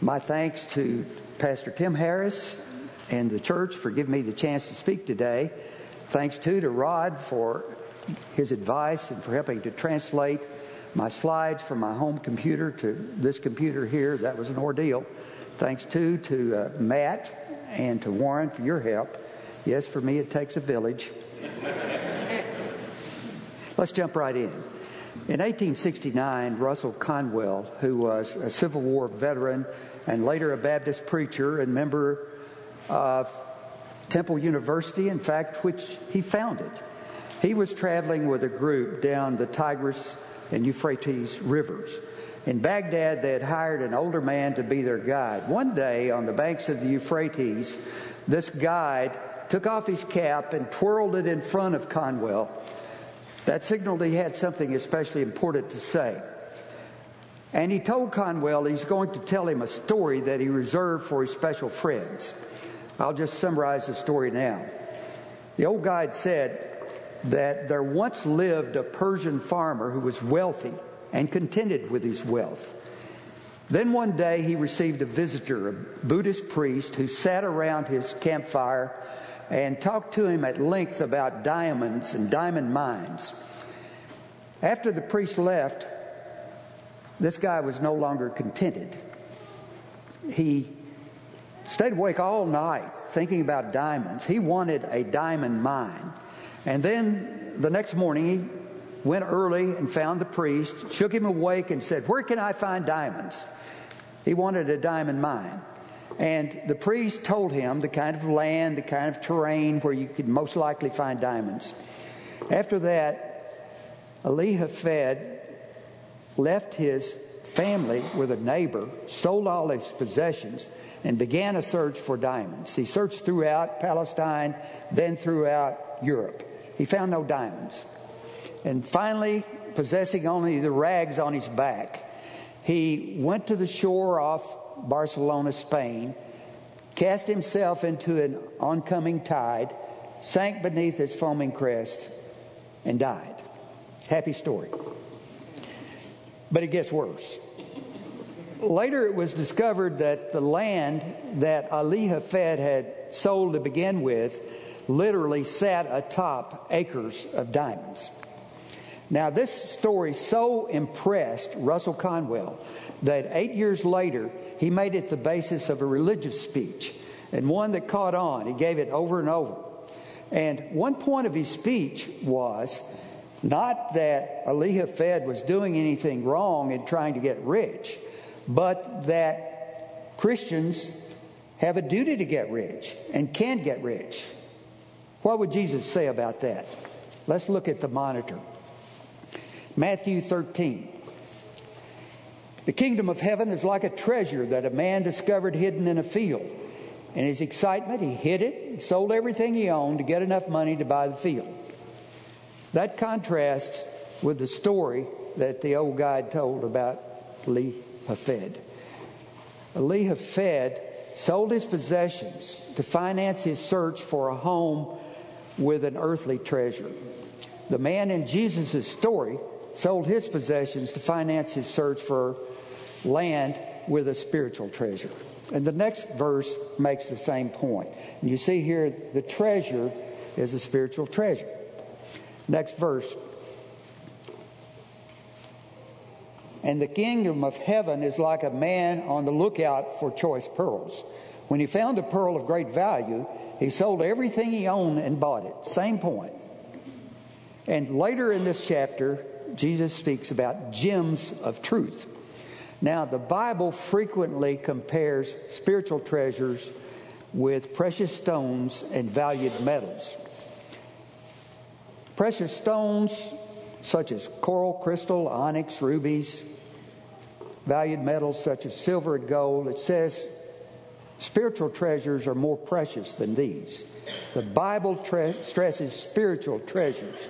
My thanks to Pastor Tim Harris and the church for giving me the chance to speak today. Thanks too to Rod for his advice and for helping to translate my slides from my home computer to this computer here. That was an ordeal. Thanks too to uh, Matt and to Warren for your help. Yes, for me it takes a village. Let's jump right in. In 1869, Russell Conwell, who was a Civil War veteran and later a Baptist preacher and member of Temple University, in fact, which he founded, he was traveling with a group down the Tigris and Euphrates rivers. In Baghdad, they had hired an older man to be their guide. One day, on the banks of the Euphrates, this guide took off his cap and twirled it in front of Conwell. That signaled he had something especially important to say. And he told Conwell he's going to tell him a story that he reserved for his special friends. I'll just summarize the story now. The old guide said that there once lived a Persian farmer who was wealthy and contented with his wealth. Then one day he received a visitor, a Buddhist priest, who sat around his campfire and talked to him at length about diamonds and diamond mines. After the priest left, this guy was no longer contented. He stayed awake all night thinking about diamonds. He wanted a diamond mine. And then the next morning, he went early and found the priest, shook him awake, and said, Where can I find diamonds? He wanted a diamond mine. And the priest told him the kind of land, the kind of terrain where you could most likely find diamonds. After that, Ali Hafed left his family with a neighbor, sold all his possessions, and began a search for diamonds. He searched throughout Palestine, then throughout Europe. He found no diamonds. And finally, possessing only the rags on his back, he went to the shore off Barcelona, Spain, cast himself into an oncoming tide, sank beneath its foaming crest, and died. Happy story. But it gets worse. Later, it was discovered that the land that Ali Hafed had sold to begin with literally sat atop acres of diamonds. Now, this story so impressed Russell Conwell that eight years later, he made it the basis of a religious speech and one that caught on. He gave it over and over. And one point of his speech was not that Hafed was doing anything wrong in trying to get rich, but that Christians have a duty to get rich and can get rich. What would Jesus say about that? Let's look at the monitor. Matthew 13. The kingdom of heaven is like a treasure that a man discovered hidden in a field. In his excitement, he hid it, sold everything he owned to get enough money to buy the field. That contrasts with the story that the old guide told about Ali Hafed. Ali Hafed sold his possessions to finance his search for a home with an earthly treasure. The man in Jesus' story sold his possessions to finance his search for land with a spiritual treasure. And the next verse makes the same point. You see here the treasure is a spiritual treasure. Next verse. And the kingdom of heaven is like a man on the lookout for choice pearls. When he found a pearl of great value, he sold everything he owned and bought it. Same point. And later in this chapter, Jesus speaks about gems of truth. Now, the Bible frequently compares spiritual treasures with precious stones and valued metals. Precious stones such as coral, crystal, onyx, rubies, valued metals such as silver and gold. It says spiritual treasures are more precious than these. The Bible tre- stresses spiritual treasures.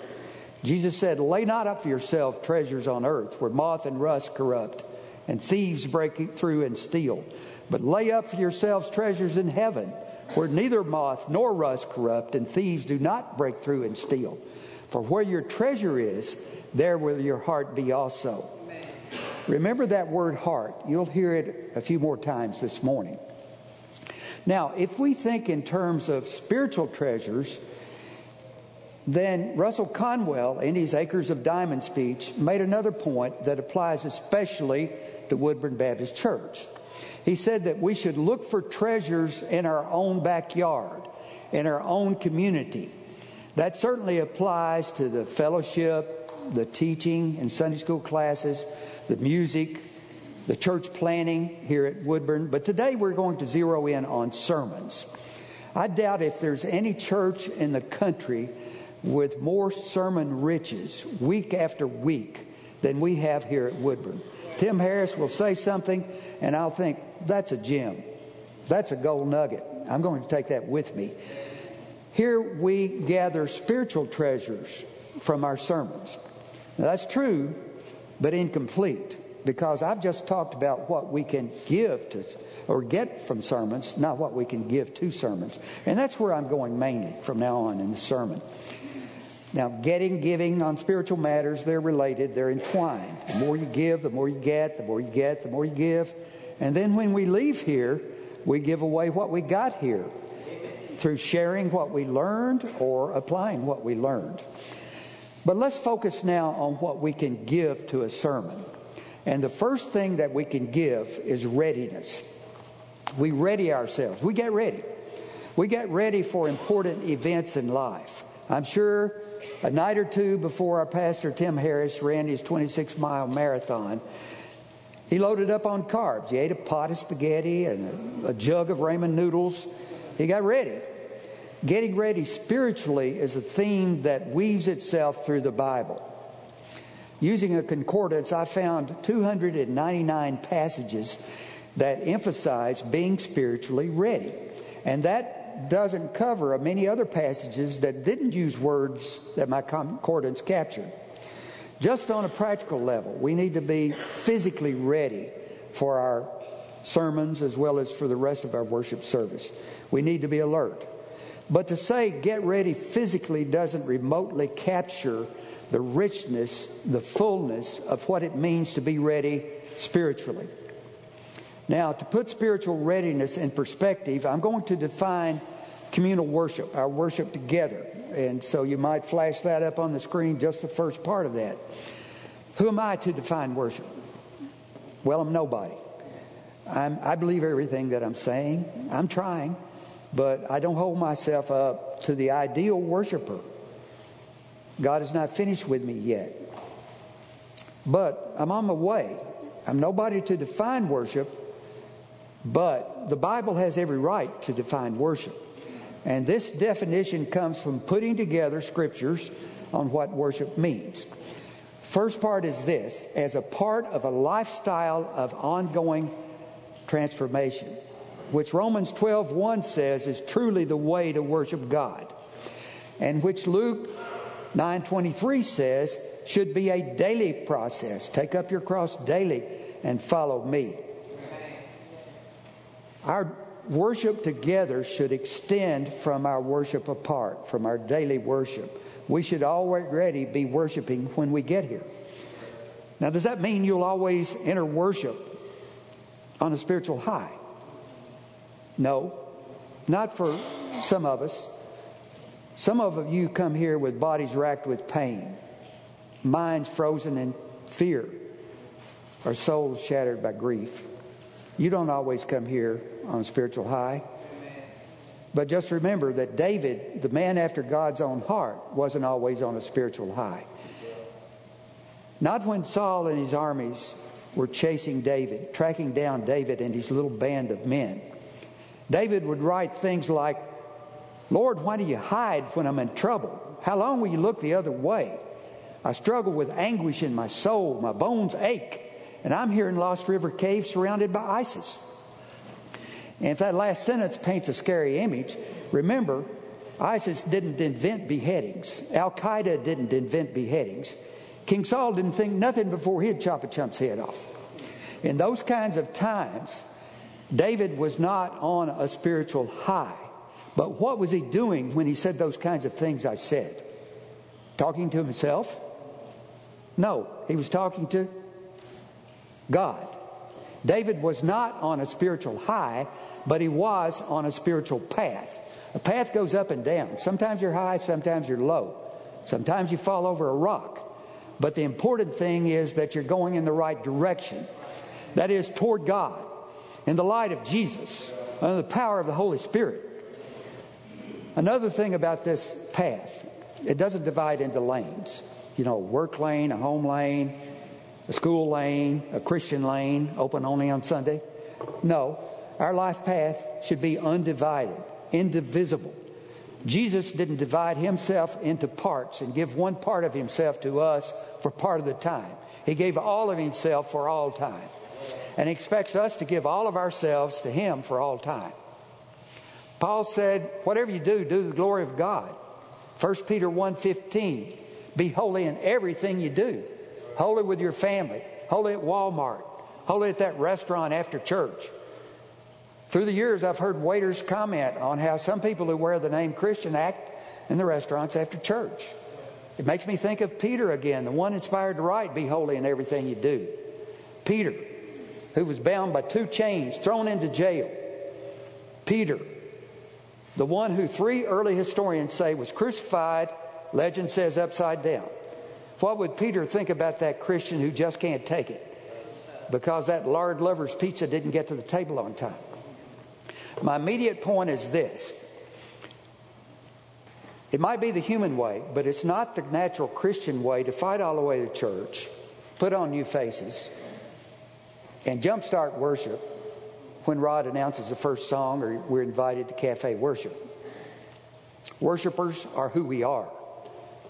Jesus said, Lay not up for yourself treasures on earth where moth and rust corrupt and thieves break through and steal, but lay up for yourselves treasures in heaven where neither moth nor rust corrupt and thieves do not break through and steal. For where your treasure is, there will your heart be also. Remember that word heart. You'll hear it a few more times this morning. Now, if we think in terms of spiritual treasures, then Russell Conwell, in his Acres of Diamond speech, made another point that applies especially to Woodburn Baptist Church. He said that we should look for treasures in our own backyard, in our own community. That certainly applies to the fellowship, the teaching in Sunday school classes, the music, the church planning here at Woodburn. But today we're going to zero in on sermons. I doubt if there's any church in the country with more sermon riches week after week than we have here at Woodburn. Tim Harris will say something, and I'll think, that's a gem. That's a gold nugget. I'm going to take that with me. Here we gather spiritual treasures from our sermons. Now, that's true, but incomplete because I've just talked about what we can give to or get from sermons, not what we can give to sermons. And that's where I'm going mainly from now on in the sermon. Now, getting, giving on spiritual matters, they're related, they're entwined. The more you give, the more you get, the more you get, the more you give. And then when we leave here, we give away what we got here through sharing what we learned or applying what we learned. But let's focus now on what we can give to a sermon. And the first thing that we can give is readiness. We ready ourselves. We get ready. We get ready for important events in life. I'm sure a night or two before our pastor Tim Harris ran his 26 mile marathon, he loaded up on carbs. He ate a pot of spaghetti and a, jug of ramen noodles. He got ready. Getting ready spiritually is a theme that weaves itself through the Bible. Using a concordance, I found 299 passages that emphasize being spiritually ready. And that doesn't cover many other passages that didn't use words that my concordance captured. Just on a practical level, we need to be physically ready for our sermons as well as for the rest of our worship service. We need to be alert. But to say get ready physically doesn't remotely capture the richness, the fullness of what it means to be ready spiritually. Now, to put spiritual readiness in perspective, I'm going to define communal worship, our worship together. And so you might flash that up on the screen, just the first part of that. Who am I to define worship? Well, I'm nobody. I'm, I believe everything that I'm saying. I'm trying, but I don't hold myself up to the ideal worshiper. God is not finished with me yet. But I'm on my way. I'm nobody to define worship, but the Bible has every right to define worship. And this definition comes from putting together scriptures on what worship means. First part is this as a part of a lifestyle of ongoing transformation, which Romans 12 1 says is truly the way to worship God, and which Luke 9:23 says should be a daily process. Take up your cross daily and follow me. Our worship together should extend from our worship apart, from our daily worship. We should already be worshiping when we get here. Now, does that mean you'll always enter worship on a spiritual high? No, not for some of us. Some of you come here with bodies racked with pain, minds frozen in fear, or souls shattered by grief. You don't always come here on a spiritual high. But just remember that David, the man after God's own heart, wasn't always on a spiritual high. Not when Saul and his armies were chasing David, tracking down David and his little band of men. David would write things like, Lord, why do you hide when I'm in trouble? How long will you look the other way? I struggle with anguish in my soul. My bones ache. And I'm here in Lost River Cave surrounded by ISIS. And if that last sentence paints a scary image, remember, ISIS didn't invent beheadings. Al Qaeda didn't invent beheadings. King Saul didn't think nothing before he'd chop a chump's head off. In those kinds of times, David was not on a spiritual high. But what was he doing when he said those kinds of things I said? Talking to himself? No, he was talking to God. David was not on a spiritual high, but he was on a spiritual path. A path goes up and down. Sometimes you're high, sometimes you're low. Sometimes you fall over a rock. But the important thing is that you're going in the right direction. That is, toward God, in the light of Jesus, under the power of the Holy Spirit. Another thing about this path, it doesn't divide into lanes. You know, work lane, a home lane, a school lane, a Christian lane, open only on Sunday. No, our life path should be undivided, indivisible. Jesus didn't divide himself into parts and give one part of himself to us for part of the time. He gave all of himself for all time. And he expects us to give all of ourselves to him for all time. Paul said, whatever you do, do the glory of God. 1 Peter 1:15. Be holy in everything you do. Holy with your family, holy at Walmart, holy at that restaurant after church. Through the years, I've heard waiters comment on how some people who wear the name Christian act in the restaurants after church. It makes me think of Peter again, the one inspired to write, Be holy in everything you do. Peter, who was bound by two chains, thrown into jail. Peter, the one who three early historians say was crucified, legend says upside down. What would Peter think about that Christian who just can't take it because that lard lover's pizza didn't get to the table on time? My immediate point is this it might be the human way, but it's not the natural Christian way to fight all the way to church, put on new faces, and jumpstart worship when Rod announces the first song or we're invited to cafe worship. Worshippers are who we are.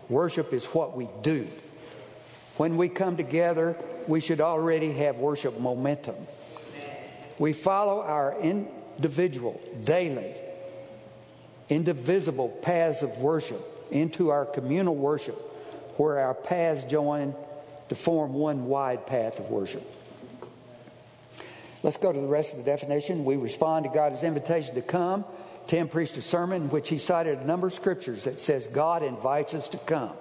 Worship is what we do. When we come together, we should already have worship momentum. We follow our individual, daily, indivisible paths of worship into our communal worship, where our paths join to form one wide path of worship. Let's go to the rest of the definition. We respond to God's invitation to come. Tim preached a sermon in which he cited a number of scriptures that says God invites us to come.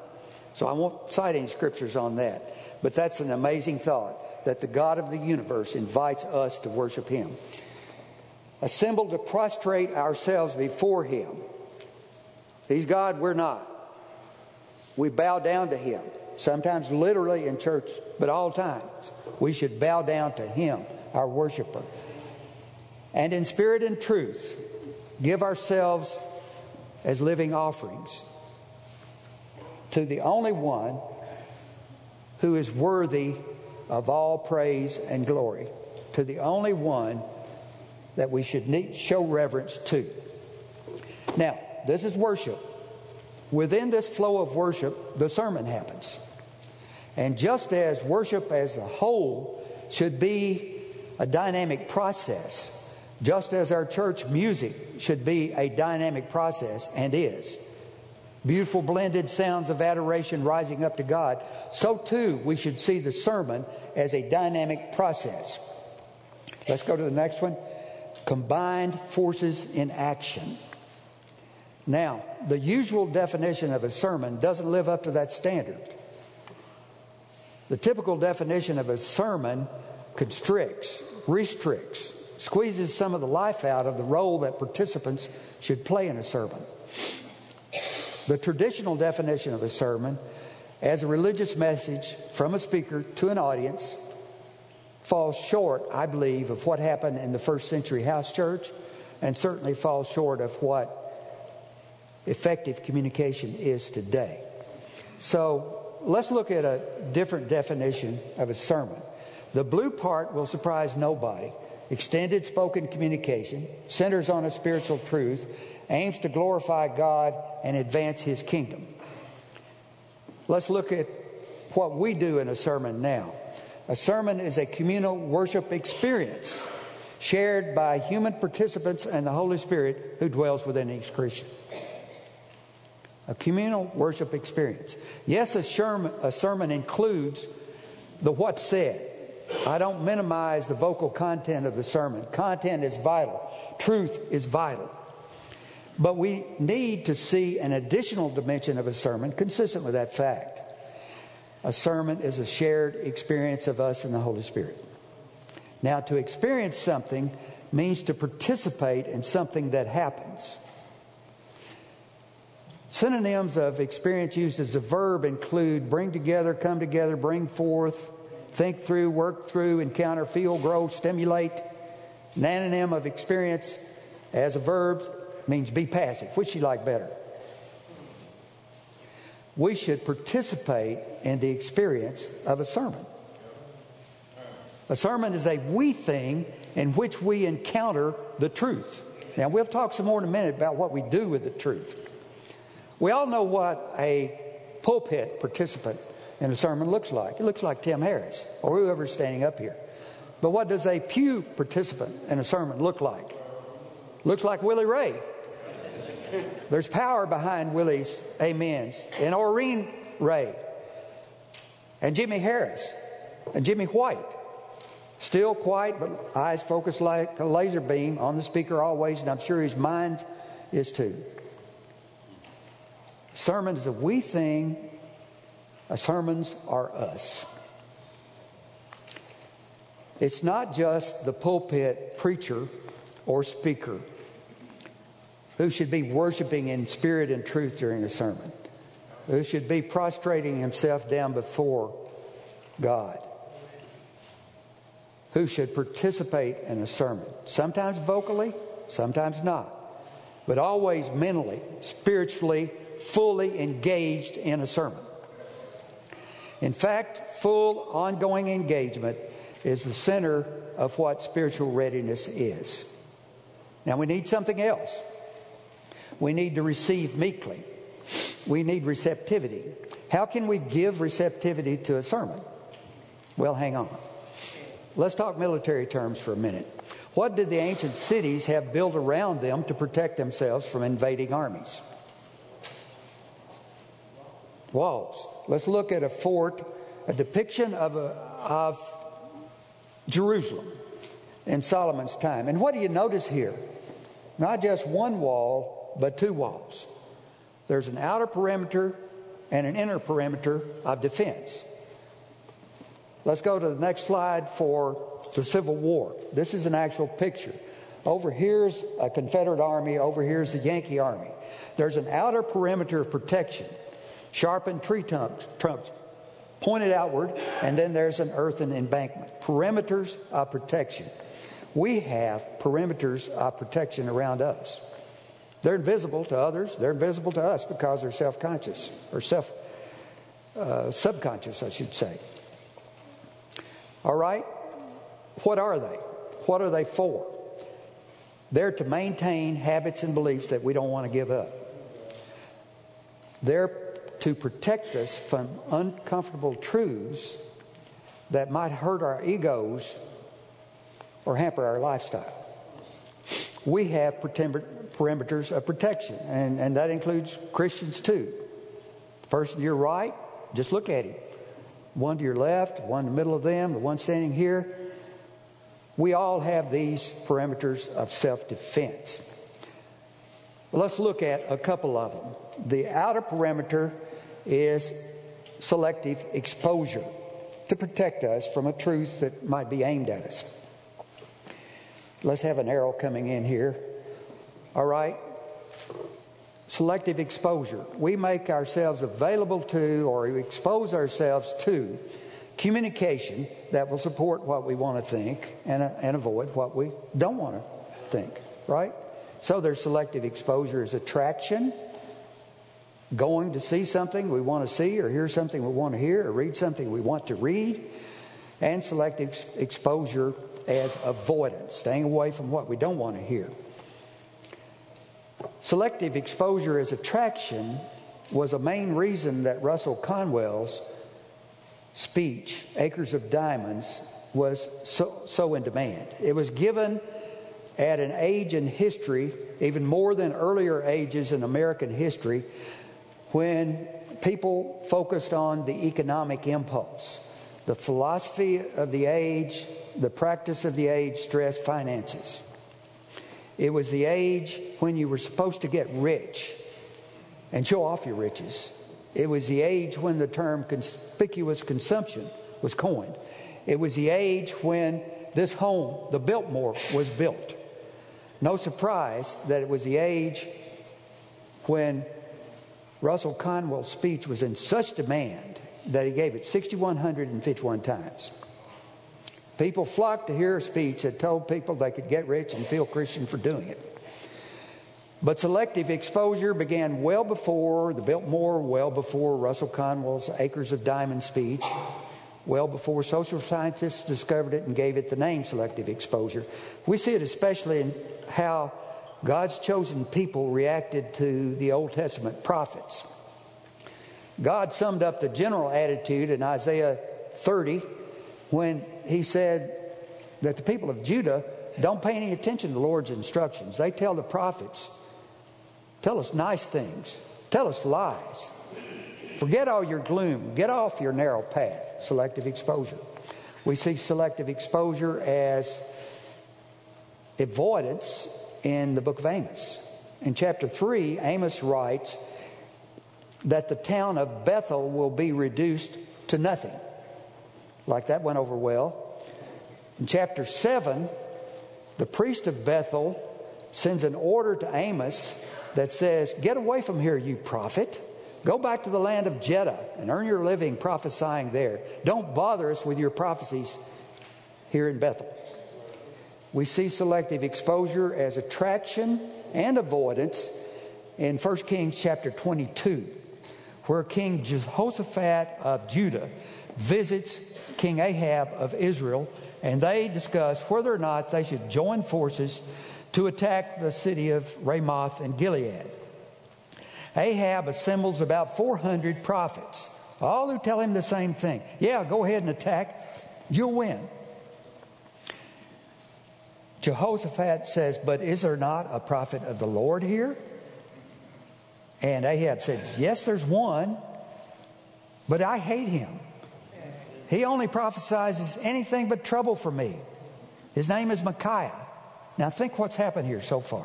So I won't cite any scriptures on that. But that's an amazing thought that the God of the universe invites us to worship him. Assembled to prostrate ourselves before him. He's God, we're not. We bow down to him. Sometimes literally in church, but all times. We should bow down to him our worshiper. And in spirit and truth, give ourselves as living offerings to the only one who is worthy of all praise and glory, to the only one that we should show reverence to. Now, this is worship. Within this flow of worship, the sermon happens. And just as worship as a whole should be a dynamic process, just as our church music should be a dynamic process and is. Beautiful blended sounds of adoration rising up to God. So too, we should see the sermon as a dynamic process. Let's go to the next one. Combined forces in action. Now, the usual definition of a sermon doesn't live up to that standard. The typical definition of a sermon constricts, restricts, squeezes some of the life out of the role that participants should play in a sermon. The traditional definition of a sermon as a religious message from a speaker to an audience falls short, I believe, of what happened in the first century house church and certainly falls short of what effective communication is today. So let's look at a different definition of a sermon. The blue part will surprise nobody. Extended spoken communication centers on a spiritual truth, aims to glorify God and advance His kingdom. Let's look at what we do in a sermon now. A sermon is a communal worship experience shared by human participants and the Holy Spirit who dwells within each Christian. A communal worship experience. Yes, a sermon, includes the what's said. I don't minimize the vocal content of the sermon. Content is vital, truth is vital. But we need to see an additional dimension of a sermon consistent with that fact. A sermon is a shared experience of us and the Holy Spirit. Now, to experience something means to participate in something that happens. Synonyms of experience used as a verb include bring together, come together, bring forth, think through, work through, encounter, feel, grow, stimulate. An anonym of experience as a verb means be passive. Which you like better? We should participate in the experience of a sermon. A sermon is a we thing in which we encounter the truth. Now, we'll talk some more in a minute about what we do with the truth. We all know what a pulpit participant in a sermon looks like. It looks like Tim Harris or whoever's standing up here. But what does a pew participant in a sermon look like? Looks like Willie Ray. There's power behind Willie's amens. And Oreen Ray. And Jimmy Harris. And Jimmy White. Still quiet, but eyes focused like a laser beam on the speaker always, and I'm sure his mind is too. Sermon is a we thing, sermons are us. It's not just the pulpit preacher or speaker who should be worshiping in spirit and truth during a sermon, who should be prostrating himself down before God who should participate in a sermon, sometimes vocally, sometimes not, but always mentally, spiritually, fully engaged in a sermon. In fact, full ongoing engagement is the center of what spiritual readiness is. Now, we need something else. We need to receive meekly. We need receptivity. How can we give receptivity to a sermon? Well, hang on. Let's talk military terms for a minute. What did the ancient cities have built around them to protect themselves from invading armies? Walls. Let's look at a fort, a depiction of, a, of Jerusalem in Solomon's time. And what do you notice here? Not just one wall, but two walls. There's an outer perimeter and an inner perimeter of defense. Let's go to the next slide for the Civil War. This is an actual picture. Over here's a Confederate army, over here's the Yankee army. There's an outer perimeter of protection, sharpened tree trunks, trunks pointed outward, and then there's an earthen embankment. Perimeters of protection. We have perimeters of protection around us. They're invisible to others, they're invisible to us because they're self conscious, or self uh, subconscious, I should say. All right? What are they? What are they for? They're to maintain habits and beliefs that we don't want to give up. They're to protect us from uncomfortable truths that might hurt our egos or hamper our lifestyle. We have perimeters of protection, and, and that includes Christians too. The person to your right, just look at him one to your left, one in the middle of them, the one standing here. We all have these parameters of self defense. let's look at a couple of them. The outer perimeter is selective exposure to protect us from a truth that might be aimed at us. Let's have an arrow coming in here. All right selective exposure. We make ourselves available to or expose ourselves to communication that will support what we want to think and, uh, and avoid what we don't want to think, right? So there's selective exposure as attraction, going to see something we want to see or hear something we want to hear or read something we want to read, and selective exposure as avoidance, staying away from what we don't want to hear. Selective exposure as attraction was a main reason that Russell Conwell's speech, Acres of Diamonds, was so, so in demand. It was given at an age in history, even more than earlier ages in American history, when people focused on the economic impulse. The philosophy of the age, the practice of the age stressed finances. It was the age when you were supposed to get rich and show off your riches. It was the age when the term conspicuous consumption was coined. It was the age when this home, the Biltmore, was built. No surprise that it was the age when Russell Conwell's speech was in such demand that he gave it 6,151 times. People flocked to hear a speech that told people they could get rich and feel Christian for doing it. But selective exposure began well before the Biltmore, well before Russell Conwell's Acres of Diamond speech, well before social scientists discovered it and gave it the name selective exposure. We see it especially in how God's chosen people reacted to the Old Testament prophets. God summed up the general attitude in Isaiah 30 when he said that the people of Judah don't pay any attention to the Lord's instructions. They tell the prophets, tell us nice things, tell us lies. Forget all your gloom, get off your narrow path. Selective exposure. We see selective exposure as avoidance in the book of Amos. In chapter 3, Amos writes that the town of Bethel will be reduced to nothing. Like that went over well. In chapter 7, the priest of Bethel sends an order to Amos that says, Get away from here, you prophet. Go back to the land of Judah and earn your living prophesying there. Don't bother us with your prophecies here in Bethel. We see selective exposure as attraction and avoidance in 1 Kings chapter 22, where King Jehoshaphat of Judah visits King Ahab of Israel, and they discuss whether or not they should join forces to attack the city of Ramoth and Gilead. Ahab assembles about 400 prophets, all who tell him the same thing. Yeah, go ahead and attack. You'll win. Jehoshaphat says, But is there not a prophet of the Lord here? And Ahab says, Yes, there's one, but I hate him. He only prophesies anything but trouble for me. His name is Micaiah. Now, think what's happened here so far.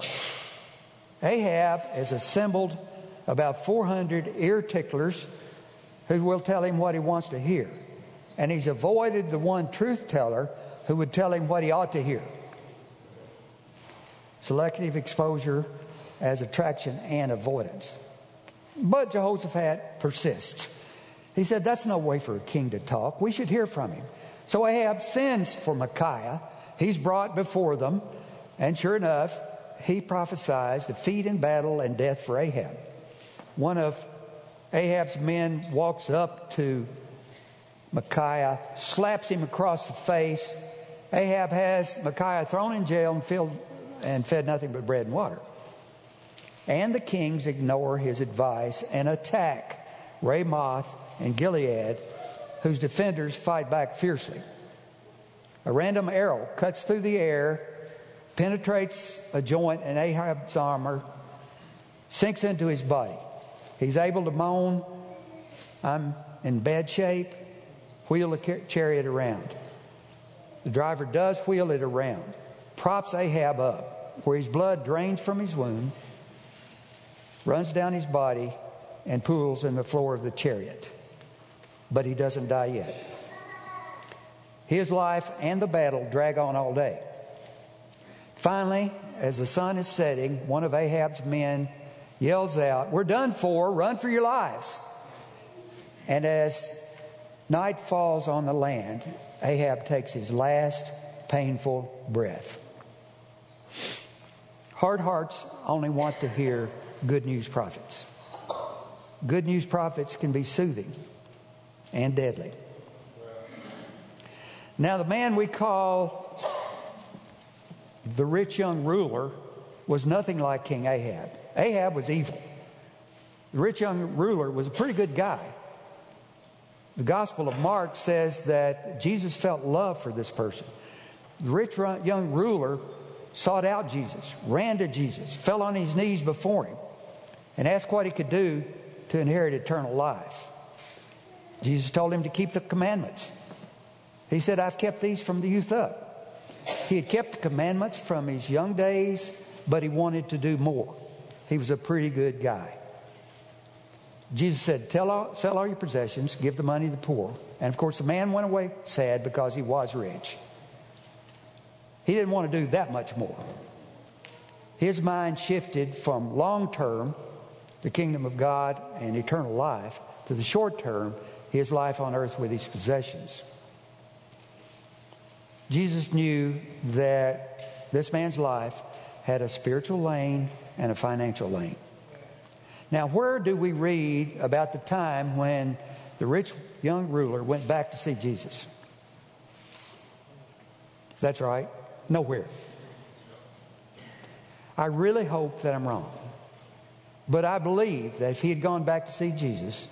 Ahab has assembled about 400 ear ticklers who will tell him what he wants to hear. And he's avoided the one truth teller who would tell him what he ought to hear. Selective exposure as attraction and avoidance. But Jehoshaphat persists. He said, That's no way for a king to talk. We should hear from him. So Ahab sends for Micaiah. He's brought before them. And sure enough, he prophesies defeat in battle and death for Ahab. One of Ahab's men walks up to Micaiah, slaps him across the face. Ahab has Micaiah thrown in jail and, filled, and fed nothing but bread and water. And the kings ignore his advice and attack Ramoth and Gilead, whose defenders fight back fiercely. A random arrow cuts through the air, penetrates a joint in Ahab's armor, sinks into his body. He's able to moan, I'm in bad shape, wheel the chariot around. The driver does wheel it around, props Ahab up, where his blood drains from his wound, runs down his body, and pools in the floor of the chariot. But he doesn't die yet. His life and the battle drag on all day. Finally, as the sun is setting, one of Ahab's men yells out, We're done for, run for your lives. And as night falls on the land, Ahab takes his last painful breath. Hard hearts only want to hear good news prophets. Good news prophets can be soothing and deadly. Now, the man we call the rich young ruler was nothing like King Ahab. Ahab was evil. The rich young ruler was a pretty good guy. The Gospel of Mark says that Jesus felt love for this person. Rich young ruler sought out Jesus, ran to Jesus, fell on his knees before him, and asked what he could do to inherit eternal life. Jesus told him to keep the commandments. He said, I've kept these from the youth up. He had kept the commandments from his young days, but he wanted to do more. He was a pretty good guy. Jesus said, all, Sell all your possessions, give the money to the poor. And of course, the man went away sad because he was rich. He didn't want to do that much more. His mind shifted from long term, the kingdom of God and eternal life, to the short term, his life on earth with his possessions. Jesus knew that this man's life had a spiritual lane and a financial lane. Now, where do we read about the time when the rich young ruler went back to see Jesus? That's right, nowhere. I really hope that I'm wrong. But I believe that if he had gone back to see Jesus,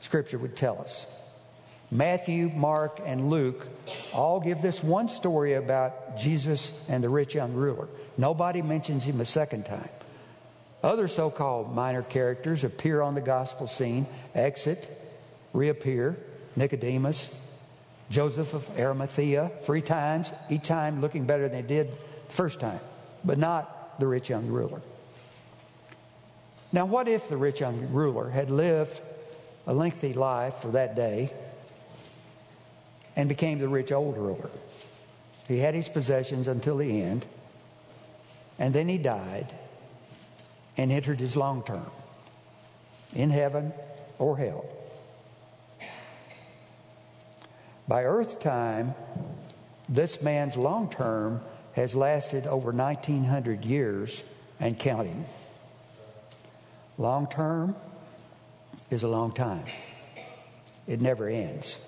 Scripture would tell us. Matthew, Mark, and Luke all give this one story about Jesus and the rich young ruler. Nobody mentions him a second time. Other so called minor characters appear on the gospel scene, exit, reappear, Nicodemus, Joseph of Arimathea, three times, each time looking better than they did the first time, but not the rich young ruler. Now, what if the rich young ruler had lived a lengthy life for that day and became the rich old ruler? He had his possessions until the end, and then he died and entered his long term in heaven or hell. By earth time, this man's long term has lasted over 1900 years and counting. Long term is a long time, it never ends.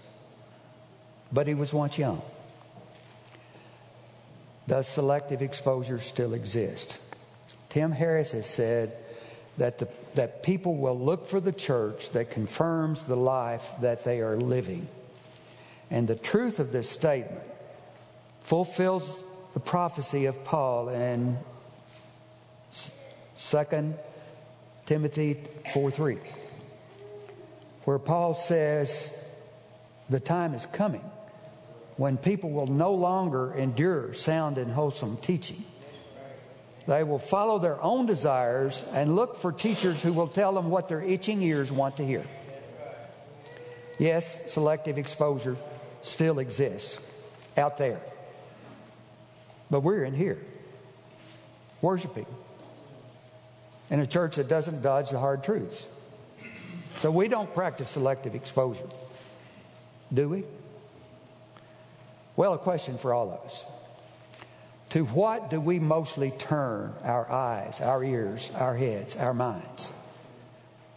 But he was once young. Thus, selective exposure still exist. Tim Harris has said that, the, that people will look for the church that confirms the life that they are living. And the truth of this statement fulfills the prophecy of Paul in 2 Timothy 4 3, where Paul says, The time is coming when people will no longer endure sound and wholesome teaching they will follow their own desires and look for teachers who will tell them what their itching ears want to hear. Yes, selective exposure still exists out there. But we're in here, worshiping in a church that doesn't dodge the hard truths. So we don't practice selective exposure, do we? Well, a question for all of us. To what do we mostly turn our eyes, our ears, our heads, our minds?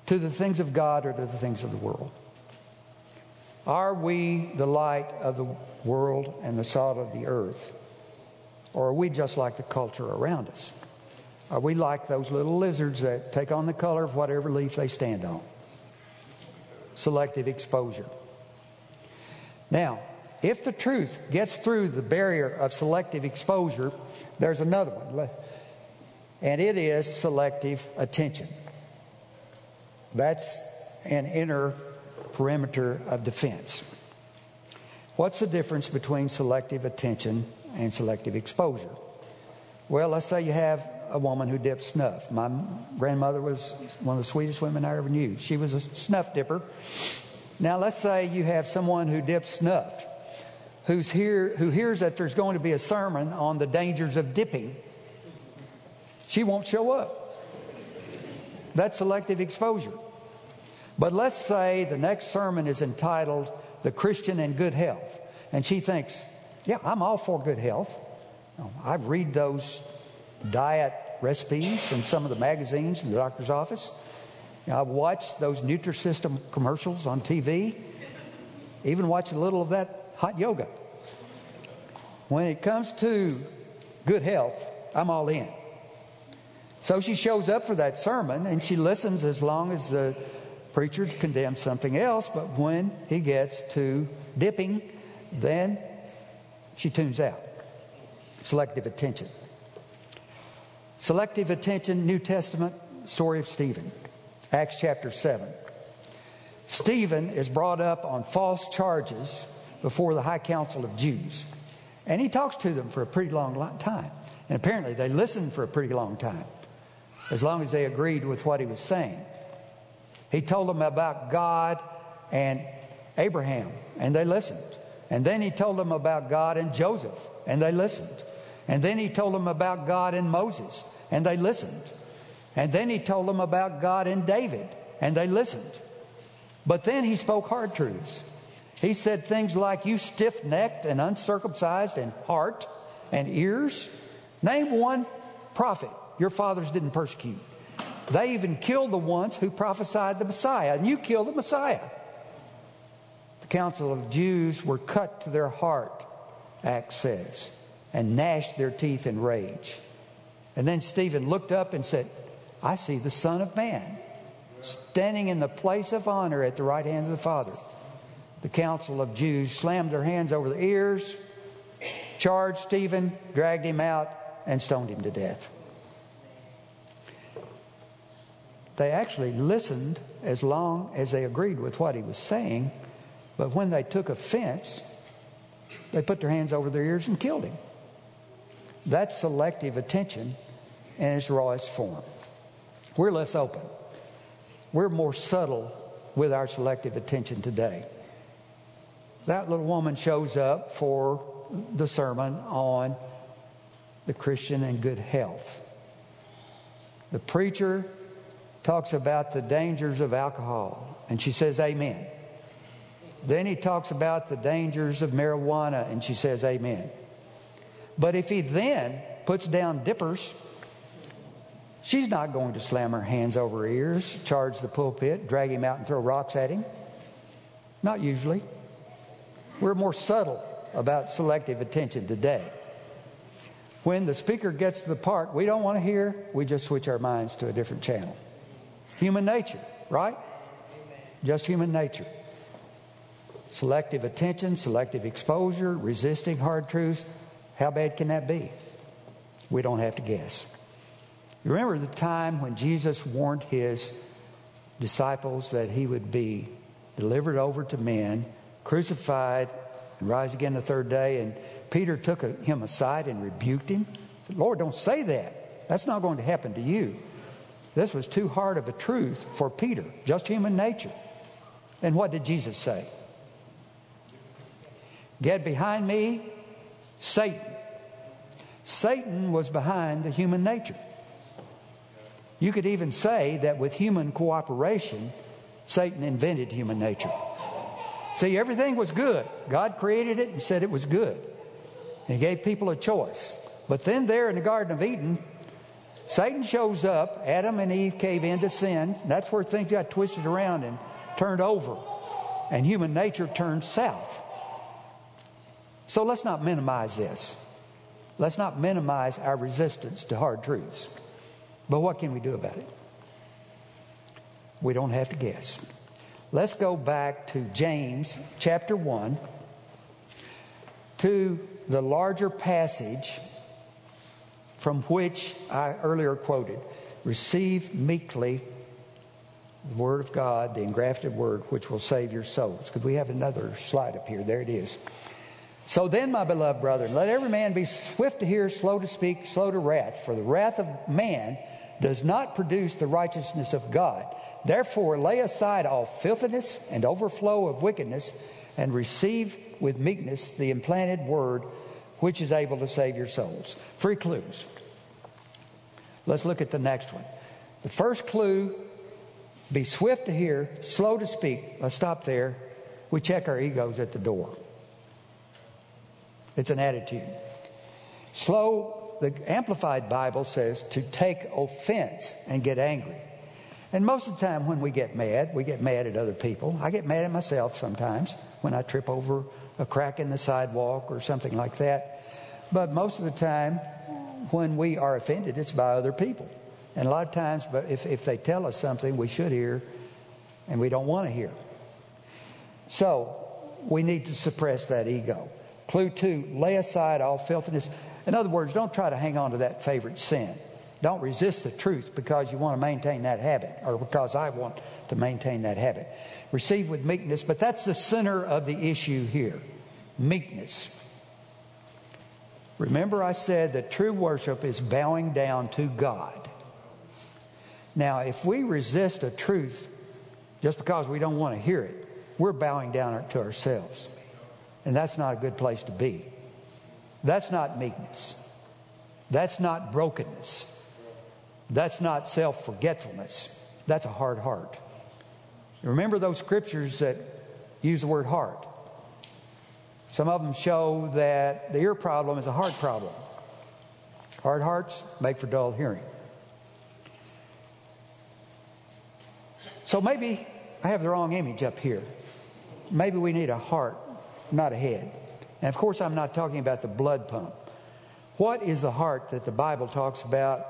To the things of God or to the things of the world? Are we the light of the world and the salt of the earth? Or are we just like the culture around us? Are we like those little lizards that take on the color of whatever leaf they stand on? Selective exposure. Now, if the truth gets through the barrier of selective exposure, there's another one, and it is selective attention. That's an inner perimeter of defense. What's the difference between selective attention and selective exposure? Well, let's say you have a woman who dips snuff. My grandmother was one of the sweetest women I ever knew. She was a snuff dipper. Now, let's say you have someone who dips snuff who's here, who hears that there's going to be a sermon on the dangers of dipping. She won't show up. That's selective exposure. But let's say the next sermon is entitled The Christian in Good Health. And she thinks, yeah, I'm all for good health. Oh, I read those diet recipes in some of the magazines in the doctor's office. I've watched those Nutrisystem commercials on TV. Even watched a little of that hot yoga. When it comes to good health, I'm all in. So she shows up for that sermon and she listens as long as the preacher condemns something else, but when he gets to dipping, then she tunes out. Selective attention. Selective attention, New Testament story of Stephen, Acts chapter 7. Stephen is brought up on false charges before the high council of Jews. And he talks to them for a pretty long time. And apparently they listened for a pretty long time, as long as they agreed with what he was saying. He told them about God and Abraham, and they listened. And then he told them about God and Joseph, and they listened. And then he told them about God and Moses, and they listened. And then he told them about God and David, and they listened. But then he spoke hard truths. He said things like, You stiff necked and uncircumcised in heart and ears. Name one prophet your fathers didn't persecute. They even killed the ones who prophesied the Messiah, and you killed the Messiah. The council of Jews were cut to their heart, Acts says, and gnashed their teeth in rage. And then Stephen looked up and said, I see the Son of Man standing in the place of honor at the right hand of the Father. The council of Jews slammed their hands over their ears, charged Stephen, dragged him out, and stoned him to death. They actually listened as long as they agreed with what he was saying, but when they took offense, they put their hands over their ears and killed him. That's selective attention in its rawest form. We're less open. We're more subtle with our selective attention today. That little woman shows up for the sermon on the Christian and good health. The preacher talks about the dangers of alcohol, and she says, Amen. Then he talks about the dangers of marijuana, and she says, Amen. But if he then puts down dippers, she's not going to slam her hands over her ears, charge the pulpit, drag him out, and throw rocks at him. Not usually. We're more subtle about selective attention today. When the speaker gets to the part we don't want to hear, we just switch our minds to a different channel. Human nature, right? Just human nature. Selective attention, selective exposure, resisting hard truths. How bad can that be? We don't have to guess. You remember the time when Jesus warned his disciples that he would be delivered over to men, crucified, and rise again the third day. And Peter took him aside and rebuked him. Said, Lord, don't say that. That's not going to happen to you. This was too hard of a truth for Peter, just human nature. And what did Jesus say? Get behind me, Satan. Satan was behind the human nature. You could even say that with human cooperation, Satan invented human nature. See, everything was good. God created it and said it was good. And He gave people a choice. But then, there in the Garden of Eden, Satan shows up, Adam and Eve cave in to sin. That's where things got twisted around and turned over. And human nature turned south. So let's not minimize this. Let's not minimize our resistance to hard truths. But what can we do about it? We don't have to guess. Let's go back to James chapter 1 to the larger passage from which I earlier quoted. Receive meekly the Word of God, the engrafted Word, which will save your souls. Could we have another slide up here? There it is. So then, my beloved brethren, let every man be swift to hear, slow to speak, slow to wrath, for the wrath of man does not produce the righteousness of God. Therefore, lay aside all filthiness and overflow of wickedness, and receive with meekness the implanted word which is able to save your souls. Three clues. Let's look at the next one. The first clue be swift to hear, slow to speak. Let's stop there. We check our egos at the door. It's an attitude. Slow, the Amplified Bible says to take offense and get angry. And most of the time when we get mad, we get mad at other people. I get mad at myself sometimes when I trip over a crack in the sidewalk or something like that. But most of the time, when we are offended, it's by other people. And a lot of times, but if, if they tell us something we should hear and we don't want to hear. So we need to suppress that ego. Clue two, lay aside all filthiness. In other words, don't try to hang on to that favorite sin. Don't resist the truth because you want to maintain that habit or because I want to maintain that habit. Receive with meekness, but that's the center of the issue here meekness. Remember, I said that true worship is bowing down to God. Now, if we resist a truth just because we don't want to hear it, we're bowing down to ourselves. And that's not a good place to be. That's not meekness. That's not brokenness. That's not self forgetfulness. That's a hard heart. Remember those scriptures that use the word heart. Some of them show that the ear problem is a heart problem. Hard hearts make for dull hearing. So maybe I have the wrong image up here. Maybe we need a heart, not a head. And of course, I'm not talking about the blood pump. What is the heart that the Bible talks about?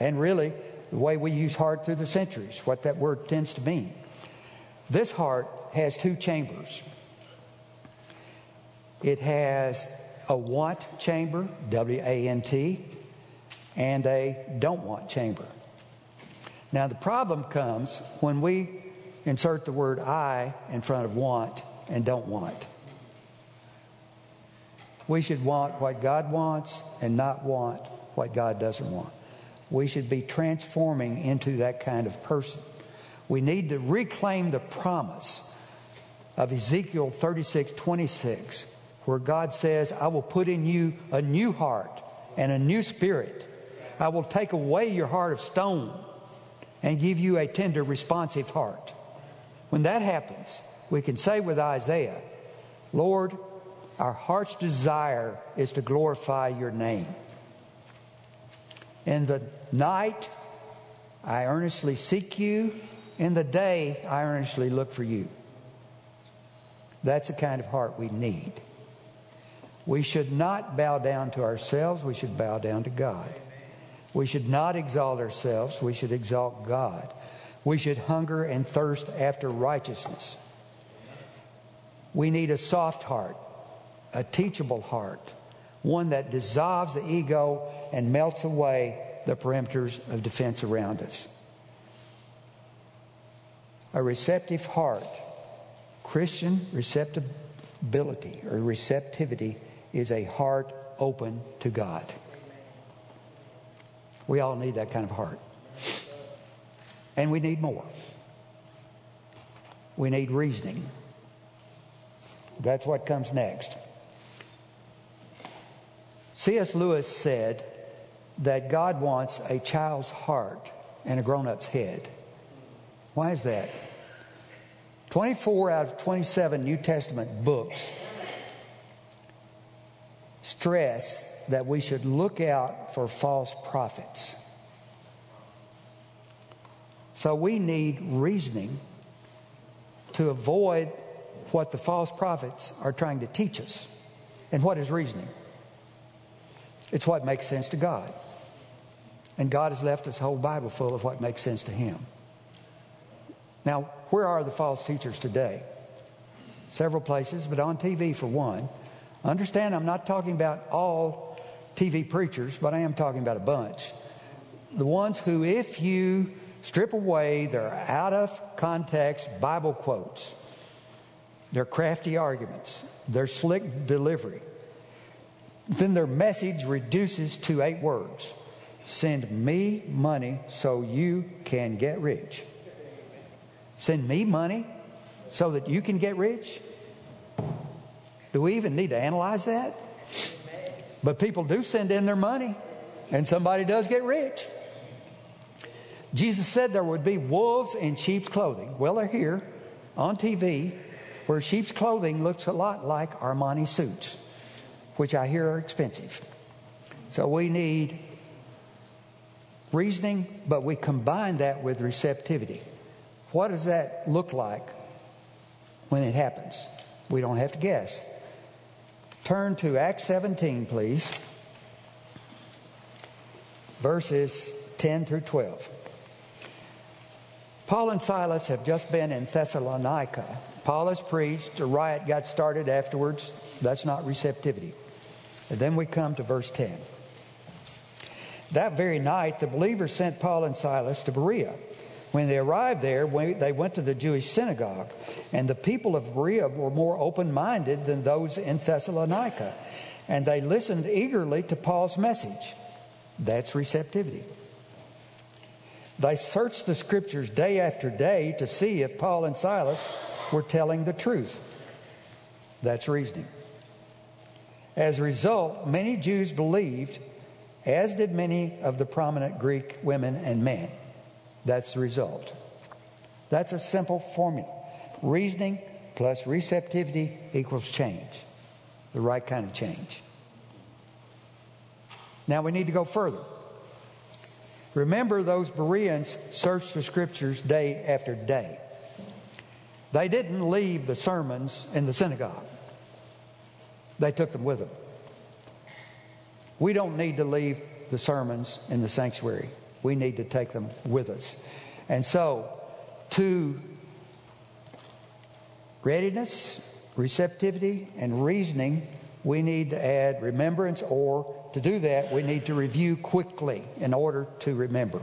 And really, the way we use heart through the centuries, what that word tends to mean. This heart has two chambers. It has a want chamber, W A N T, and a don't want chamber. Now, the problem comes when we insert the word I in front of want and don't want. We should want what God wants and not want what God doesn't want. We should be transforming into that kind of person. We need to reclaim the promise of Ezekiel 36 26, where God says, I will put in you a new heart and a new spirit. I will take away your heart of stone and give you a tender, responsive heart. When that happens, we can say with Isaiah, Lord, our heart's desire is to glorify your name. In the night, I earnestly seek you. In the day, I earnestly look for you. That's the kind of heart we need. We should not bow down to ourselves, we should bow down to God. We should not exalt ourselves, we should exalt God. We should hunger and thirst after righteousness. We need a soft heart, a teachable heart, one that dissolves the ego and melts away the perimeters of defense around us. A receptive heart, Christian receptibility or receptivity, is a heart open to God. We all need that kind of heart. And we need more. We need reasoning. That's what comes next. C.S. Lewis said that God wants a child's heart and a grown up's head. Why is that? 24 out of 27 New Testament books stress that we should look out for false prophets. So we need reasoning to avoid what the false prophets are trying to teach us. And what is reasoning? It's what makes sense to God. And God has left us a whole Bible full of what makes sense to Him. Now, where are the false teachers today? Several places, but on TV for one. Understand, I'm not talking about all TV preachers, but I am talking about a bunch. The ones who, if you strip away their out of context Bible quotes, their crafty arguments, their slick delivery, then their message reduces to eight words Send me money so you can get rich. Send me money so that you can get rich? Do we even need to analyze that? But people do send in their money, and somebody does get rich. Jesus said there would be wolves in sheep's clothing. Well, they're here on TV, where sheep's clothing looks a lot like Armani suits, which I hear are expensive. So we need reasoning, but we combine that with receptivity. What does that look like when it happens? We don't have to guess. Turn to Acts 17, please, verses 10 through 12. Paul and Silas have just been in Thessalonica. Paul has preached, a riot got started afterwards. That's not receptivity. And then we come to verse 10. That very night, the believers sent Paul and Silas to Berea. When they arrived there, they went to the Jewish synagogue, and the people of Berea were more open minded than those in Thessalonica, and they listened eagerly to Paul's message. That's receptivity. They searched the scriptures day after day to see if Paul and Silas were telling the truth. That's reasoning. As a result, many Jews believed as did many of the prominent Greek women and men. That's the result. That's a simple formula. Reasoning plus receptivity equals change, the right kind of change. Now we need to go further. Remember, those Bereans searched the scriptures day after day. They didn't leave the sermons in the synagogue, they took them with them. We don't need to leave the sermons in the sanctuary, we need to take them with us. And so, to readiness, receptivity, and reasoning, we need to add remembrance, or to do that, we need to review quickly in order to remember.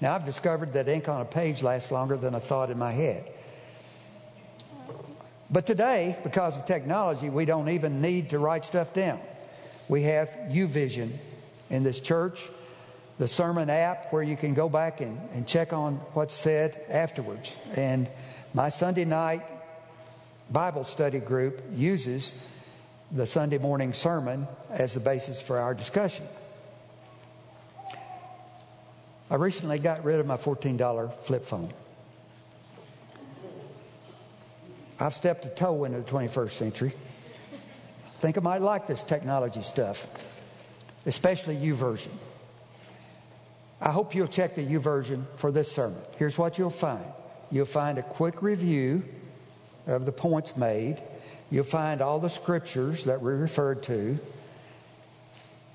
Now, I've discovered that ink on a page lasts longer than a thought in my head. But today, because of technology, we don't even need to write stuff down. We have YouVersion in this church, the sermon app where you can go back and, and check on what's said afterwards. And my Sunday night Bible study group uses the Sunday morning sermon as the basis for our discussion. I recently got rid of my $14 flip phone. I've stepped a toe into the 21st century. I think I might like this technology stuff, especially YouVersion. I hope you'll check the YouVersion for this sermon. Here's what you'll find you'll find a quick review of the points made You'll find all the scriptures that we referred to.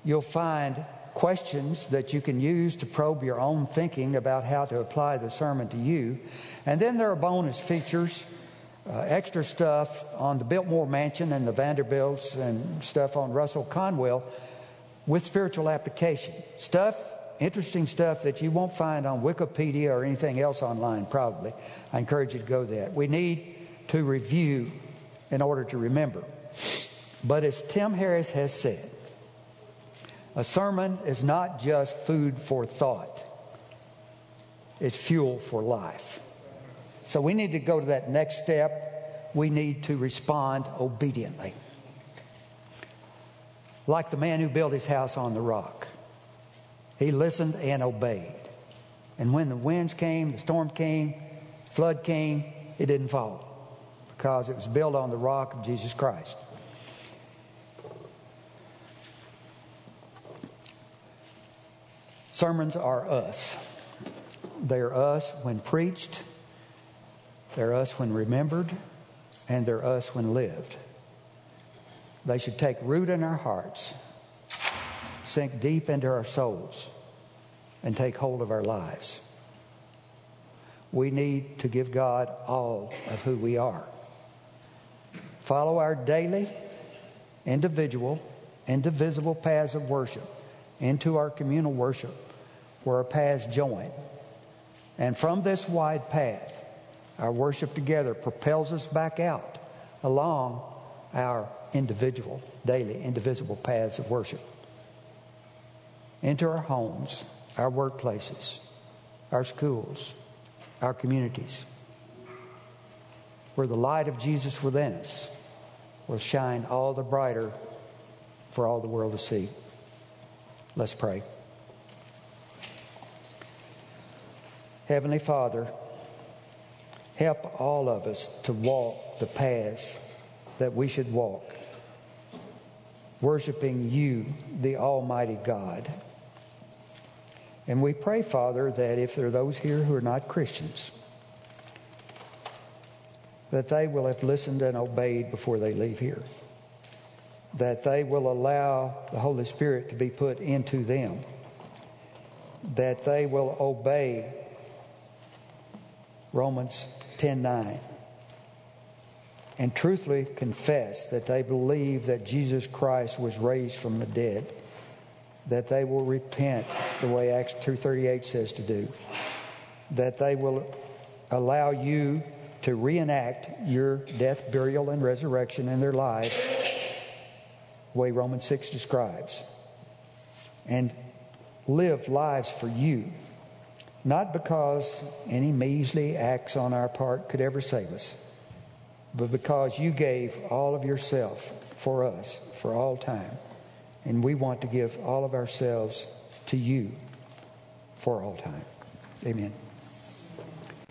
You'll find questions that you can use to probe your own thinking about how to apply the sermon to you. And then there are bonus features, uh, extra stuff on the Biltmore Mansion and the Vanderbilts and stuff on Russell Conwell with spiritual application. Stuff, interesting stuff that you won't find on Wikipedia or anything else online, probably. I encourage you to go there. We need to review in order to remember. But as Tim Harris has said, a sermon is not just food for thought, it's fuel for life. So we need to go to that next step. We need to respond obediently. Like the man who built his house on the rock, he listened and obeyed. And when the winds came, the storm came, flood came, it didn't fall because it was built on the rock of Jesus Christ. Sermons are us. They're us when preached, they're us when remembered, and they're us when lived. They should take root in our hearts, sink deep into our souls, and take hold of our lives. We need to give God all of who we are follow our daily, individual, indivisible paths of worship into our communal worship where our paths join. And from this wide path, our worship together propels us back out along our individual, daily, indivisible paths of worship into our homes, our workplaces, our schools, our communities, where the light of Jesus within us will shine all the brighter for all the world to see. Let's pray. Heavenly Father, help all of us to walk the paths that we should walk, worshiping you, the Almighty God. And we pray, Father, that if there are those here who are not Christians, that they will have listened and obeyed before they leave here. That they will allow the Holy Spirit to be put into them. That they will obey Romans 10:9 and truthfully confess that they believe that Jesus Christ was raised from the dead. That they will repent the way Acts 2:38 says to do. That they will allow you to reenact your death, burial, and resurrection in their lives, the way Romans 6 describes, and live lives for you, not because any measly acts on our part could ever save us, but because you gave all of yourself for us for all time, And we want to give all of ourselves to you for all time. Amen.